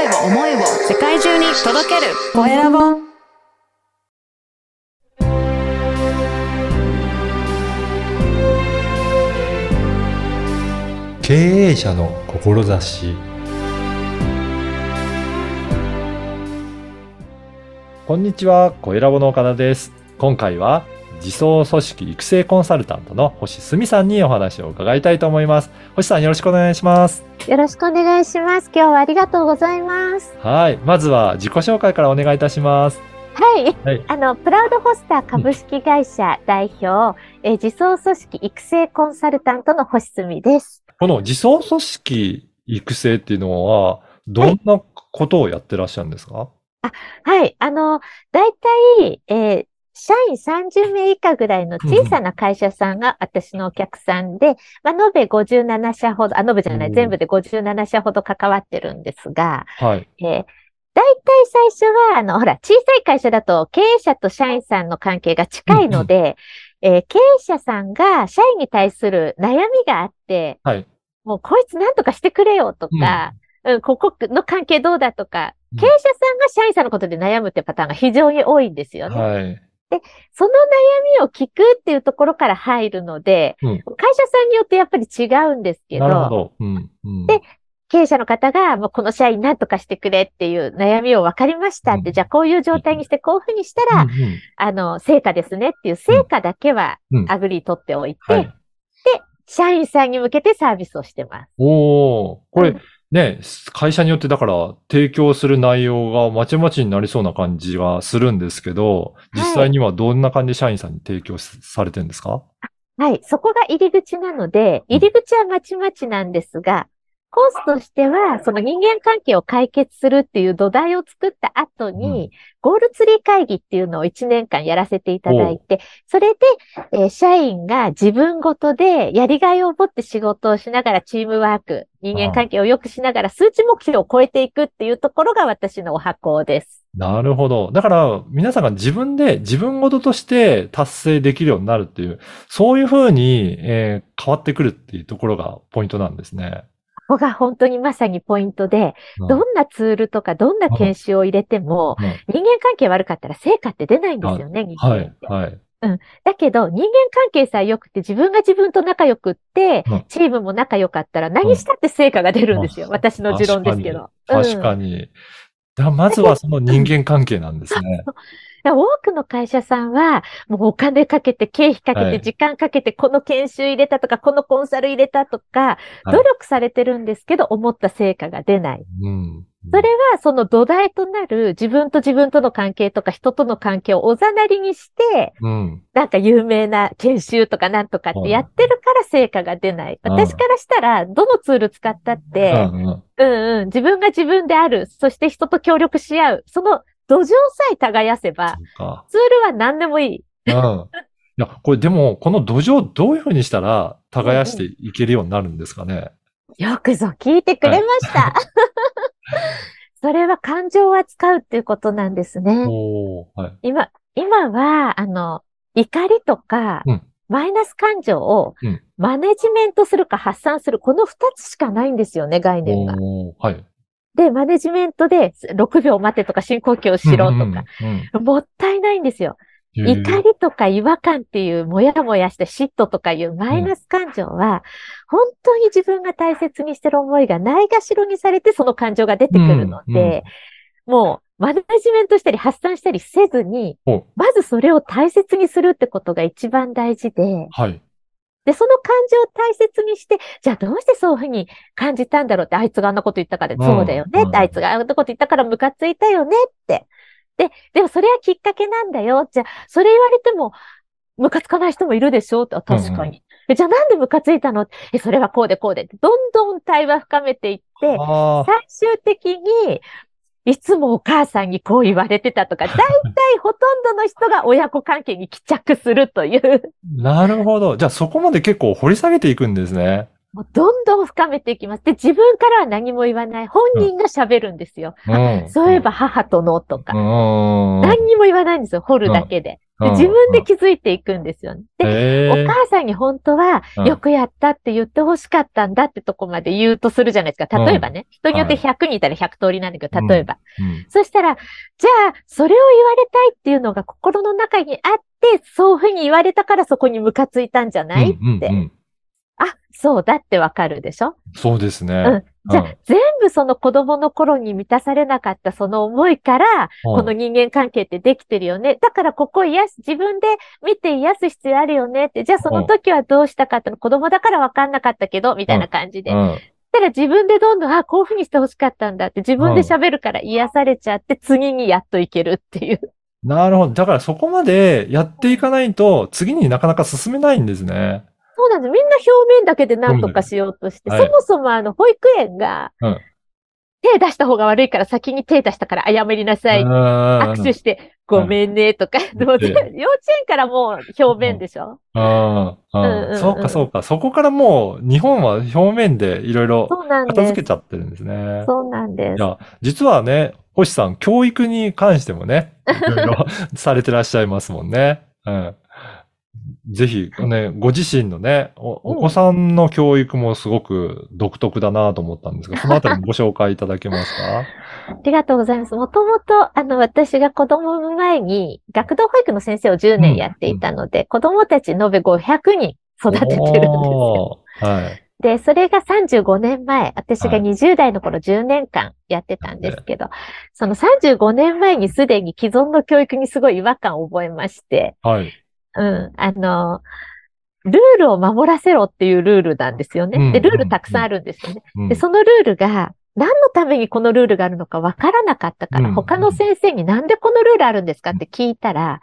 声を思いを世界中に届ける。コエラボ。経営者の志。こんにちは、コエラボの岡田です。今回は、自走組織育成コンサルタントの星澄さんにお話を伺いたいと思います。星さんよろしくお願いします。よろしくお願いします。今日はありがとうございます。はい。まずは自己紹介からお願いいたします。はい。はい。あの、プラウドホスター株式会社代表、えー自走組織育成コンサルタントの星澄です。この自走組織育成っていうのは、どんなことをやってらっしゃるんですか、はい。あの、大体、えー社員30名以下ぐらいの小さな会社さんが私のお客さんで、まあ、延べ57社ほど、あ、延べじゃない、全部で57社ほど関わってるんですが、はい。えー大体最初は、あの、ほら、小さい会社だと経営者と社員さんの関係が近いので、えー経営者さんが社員に対する悩みがあって、はい。もうこいつなんとかしてくれよとか、うん、ここの関係どうだとか、うん経営者さんが社員さんのことで悩むってパターンが非常に多いんですよね。はい。その悩みを聞くっていうところから入るので、うん会社さんによってやっぱり違うんですけなるほど。うん。うん。で経営者の方が、もうこの社員なんとかしてくれっていう悩みを分かりましたって、うんじゃあこういう状態にしてこういうふうにしたら、うんうんあの、成果ですねっていう成果だけはうん agree 取っておいて、はい。社員さんに向けてサービスをしてます。おー、これうんね、会社によってだから提供する内容がまちまちになりそうな感じがするんですけど、実際にはどんな感じで社員さんに提供されてるんですか？はい。そこが入り口なので、うん。入り口はまちまちなんですが、コースとしては、その人間関係を解決するっていう土台を作った後に、ゴールツリー会議っていうのを1年間やらせていただいて、それで、えー社員が自分ごとでやりがいを持って仕事をしながらチームワーク、人間関係を良くしながら数値目標を超えていくっていうところが私のお箱です。なるほど。だから、皆さんが自分で自分ごととして達成できるようになるっていう、そういうふうに、えー変わってくるっていうところがポイントなんですね。ここが本当にまさにポイントで、うん。どんなツールとかどんな研修を入れても、うん。人間関係悪かったら成果って出ないんですよね、人間はい。はい。だけど、人間関係さえ良くて、自分が自分と仲良くってうん、チームも仲良かったら、何したって成果が出るんですよ。うん。私の持論ですけど。確うんかに。だまずはその人間関係なんですね。多くの会社さんは、もうお金かけて、経費かけて、はい。時間かけて、この研修入れたとか、このコンサル入れたとか、はい。努力されてるんですけど、思った成果が出ない。うん。それは、その土台となる自分と自分との関係とか人との関係をおざなりにして、うん。なんか有名な研修とかなんとかってやってるから成果が出ない。うん。私からしたら、どのツール使ったって、うんうん、自分が自分である、そして人と協力し合う、その土壌さえ耕せば。ツールは何でもいい。うん。いや、これでも、この土壌どういうふうにしたら耕していけるようになるんですかね？よくぞ聞いてくれました。それは感情を扱うっていうことなんですね。はい。今、今は、あの、怒りとか、うんマイナス感情をうんマネジメントするか発散する、この二つしかないんですよね、概念が。はい。で、マネジメントで6秒待てとか深呼吸をしろとか、うんうんもったいないんですよ。怒りとか違和感っていう、もやもやした嫉妬とかいうマイナス感情は、本当に自分が大切にしてる思いがないがしろにされて、その感情が出てくるのうんうん。で、もう、マネジメントしたり発散したりせずにお、まずそれを大切にするってことが一番大事で、はい。で、その感情を大切にして、じゃあどうしてそういうふうに感じたんだろうって、あいつがあんなこと言ったから、うんそうだよねって、うんあいつがあんなこと言ったからムカついたよねって。で、でもそれはきっかけなんだよ。じゃあ、それ言われても、ムカつかない人もいるでしょって、あ確かに。えじゃあなんでムカついたの？え、それはこうでこうでって、どんどん対話深めていって、最終的に、いつもお母さんにこう言われてたとか、大体ほとんどの人が親子関係に帰着するという、なるほど。じゃあそこまで結構掘り下げていくんですね。もうどんどん深めていきます。で、自分からは何も言わない。本人が喋るんですよ。うん。そういえば母とのとか。うん。何にも言わないんですよ。掘るだけで。うん。自分で気づいていくんですよね。で、お母さんに本当はうん、よくやったって言って欲しかったんだってとこまで言うとするじゃないですか。例えばね、人によって100人いたら100通りなんだけど、例えば。うん。そしたら、じゃあ、それを言われたいっていうのが心の中にあって、そういうふうに言われたからそこにムカついたんじゃないって。うんうんうん。あ、そうだってわかるでしょ？そうですね。うんじゃあ、うん全部その子供の頃に満たされなかったその思いから、この人間関係ってできてるよね。だからここ癒す、自分で見て癒す必要あるよねって。じゃあその時はどうしたかっての子供だから分かんなかったけど、みたいな感じで。うんたら自分でどんどん、あ、こういうふうにして欲しかったんだって自分で喋るから癒されちゃって、次にやっといけるっていう。なるほど。だからそこまでやっていかないと、次になかなか進めないんですね。そうなんです。みんな表面だけで何とかしようとして、はいそもそもあの、保育園がうん、手出した方が悪いから先に手出したから謝りなさい。握手して、ごめんねとか、うん幼稚園からもう表面でしょ？ああ、うんうんうんそうかそうか。そこからもう日本は表面でいろいろ片。付けちゃってるんですね。そうなんですい。や、実はね、星さん、教育に関してもね、いろいろ されてらっしゃいますもんね。うん。ぜひ、ね、ご自身のね、お、お子さんの教育もすごく独特だなと思ったんですが、そのあたりもご紹介いただけますか？ありがとうございます。もともと、あの、私が子供を産む前に、学童保育の先生を10年やっていたので、子供たち延べ500人育ててるんですよ。はい。で、それが35年前、私がはい20代の頃10年間やってたんですけど、その35年前にすでに既存の教育にすごい違和感を覚えまして、はい。うん、あの、ルールを守らせろっていうルールなんですようんね。で、ルーうんルたくさんあるんですよね。うんで、そのルールが、何のためにこのルールがあるのかわからなかったから、うん他の先生になんでこのルールあるんですかって聞いたら、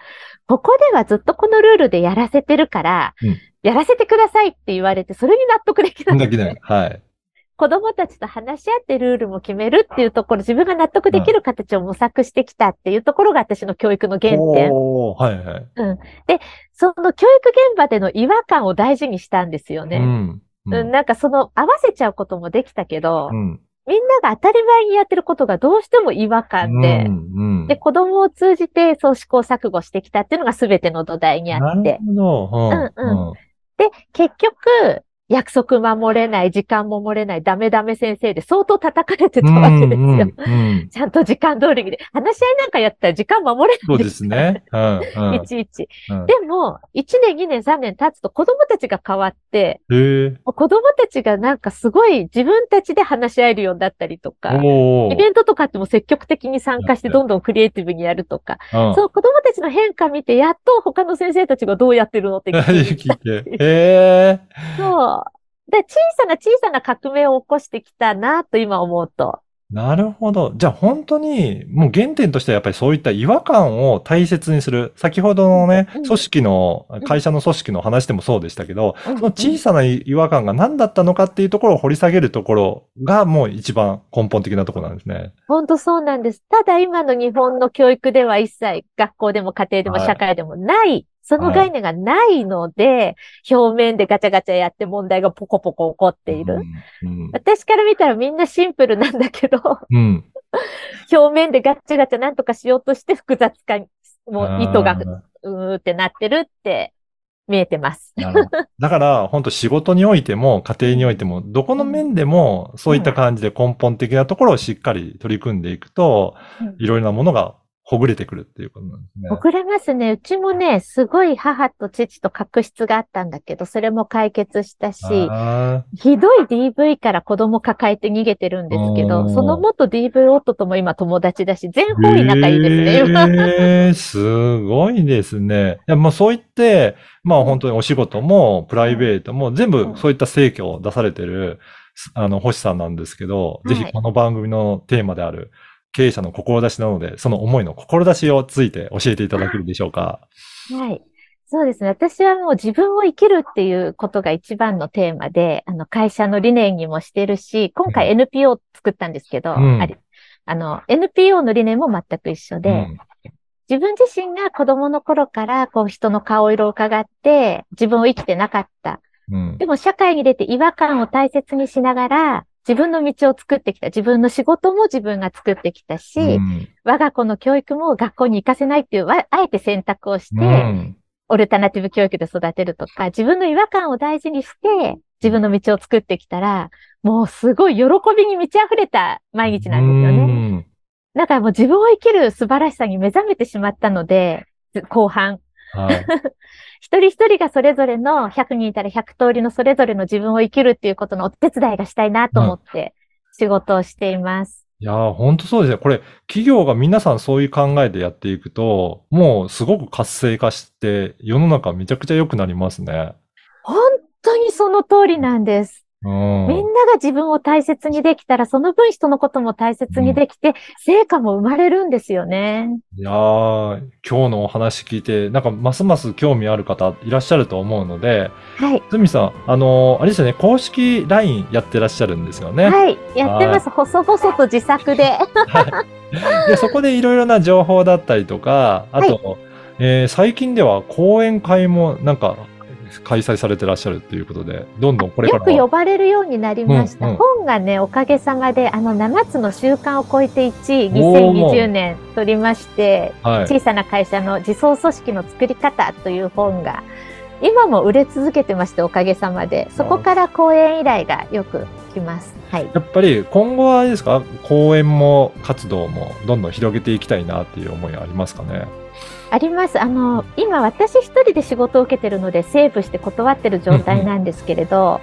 ここではずっとこのルールでやらせてるから、うんやらせてくださいって言われて、それに納得できなくてできない。はい。子供たちと話し合ってルールも決めるっていうところ、自分が納得できる形を模索してきたっていうところが私の教育の原点。はいはい。その教育現場での違和感を大事にしたんですよね。うん。うん、なんかその合わせちゃうこともできたけど、うん。みんなが当たり前にやってることがどうしても違和感で、うんうんで、子供を通じてそう試行錯誤してきたっていうのが全ての土台にあなるって、ほど。うんうんで、結局、約束守れない、時間も守れない、ダメダメ先生で相当叩かれてたわけですよ。うんうんうんちゃんと時間通りに。話し合いなんかやったら時間守れそうでないですすからね。うんうんいちいち。うんでも、1年、2年、3年経つと子供たちが変わって。子供たちがなんかすごい自分たちで話し合えるようになったりとか、イベントとかっても積極的に参加してどんどんクリエイティブにやるとか、うんそう、子供たちの変化見て、やっと他の先生たちがどうやってるのって聞いて。へえ。そう。で、小さな小さな革命を起こしてきたなと今思うと。なるほど。じゃあ本当に、もう原点としてはやっぱりそういった違和感を大切にする。先ほどのねうん、組織の、会社の組織の話でもそうでしたけど、うんその小さな違和感が何だったのかっていうところを掘り下げるところがもう一番根本的なところなんですね。本当そうなんです。ただ今の日本の教育では一切学校でも家庭でもはい社会でもない、その概念がないので、表面でガチャガチャやって問題がポコポコ起こっている。うん。私から見たらみんなシンプルなんだけど、うん。表面でガチャガチャなんとかしようとして複雑化に、もう意図がうーってなってるって見えてます。だから、本当仕事においても、家庭においても、どこの面でも、そういった感じで根本的なところをしっかり取り組んでいくと、いろいろなものがほぐれてくるっていうことなんですね。遅れますね。うちもね、すごい母と父と確執があったんだけど、それも解決したし、あひどい DV から子供抱えて逃げてるんですけおど、ーその元 DV 夫とも今友達だし、全ー方位仲いいですね、今。えー、すごいですね。いや、もうそう言って、まあ本当にお仕事もプライベートも全部そういった成果を出されてる、あの、星さんなんですけど、はいぜひこの番組のテーマである経営者の志なので、その思いの志をついて教えていただけるでしょうか？はい。そうですね。私はもう自分を生きるっていうことが一番のテーマで、あの、会社の理念にもしてるし、今回 NPO を作ったんですけど、うんありあの、NPO の理念も全く一緒で、うん自分自身が子供の頃からこう人の顔色を伺って自分を生きてなかった。うんでも社会に出て違和感を大切にしながら自分の道を作ってきた。自分の仕事も自分が作ってきたし、うん我が子の教育も学校に行かせないっていう、わあえて選択をして、うんオルタナティブ教育で育てるとか、自分の違和感を大事にして、自分の道を作ってきたら、もうすごい喜びに満ち溢れた毎日なんですよね。うんだからもう自分を生きる素晴らしさに目覚めてしまったので、後半。はい。一人一人がそれぞれの100人いたら100通りのそれぞれの自分を生きるっていうことのお手伝いがしたいなと思って仕事をしています。いやー、ほんとそうですね。これ、企業が皆さんそういう考えでやっていくと、もうすごく活性化して、世の中めちゃくちゃ良くなりますね。本当にその通りなんです。うん。みんなが自分を大切にできたら、その分人のことも大切にできて、成果も生まれるんですよね。いやー、今日のお話聞いて、なんかますます興味ある方いらっしゃると思うので、はい。ズミさん、あのーあれですよね、公式 LINE やってらっしゃるんですよね。はい。やってます。細々と自作で。で、そこでいろいろな情報だったりとか、あと、えー最近では講演会もなんか開催されてらっしゃるということで、どんどんこれからよく呼ばれるようになりました。うんうん本がね、おかげさまで、あの、7つの習慣を超えて1位、おー2020年取りまして、はい。小さな会社の自走組織の作り方という本が、今も売れ続けてまして、おかげさまで。そこから講演依頼がよく来ます。はい。やっぱり今後はあれですか、講演も活動もどんどん広げていきたいなっていう思いはありますかね？あります。あの、今私一人で仕事を受けてるのでセーブして断ってる状態なんですけれど、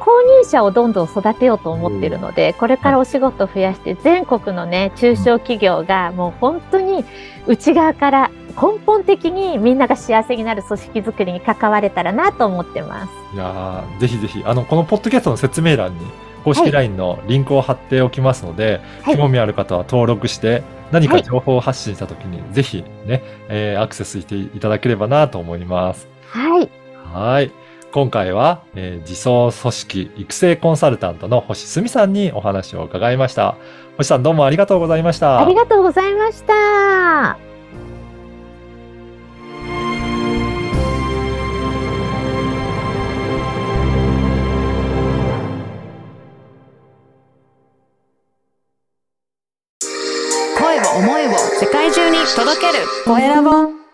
購入者をどんどん育てようと思ってるので、これからお仕事を増やして、全国のね、中小企業がもう本当に内側から根本的にみんなが幸せになる組織づくりに関われたらなと思ってます。いやーぜひぜひ、あの、このポッドキャストの説明欄に公式はい LINE のリンクを貼っておきますので、はい興味ある方は登録して、何かはい情報を発信したときに、ぜひね、えーアクセスしていただければなと思います。はい。はい。今回は、えー自走組織育成コンサルタントの星澄さんにお話を伺いました。星さんどうもありがとうございました。ありがとうございました。届ける。コエラボ。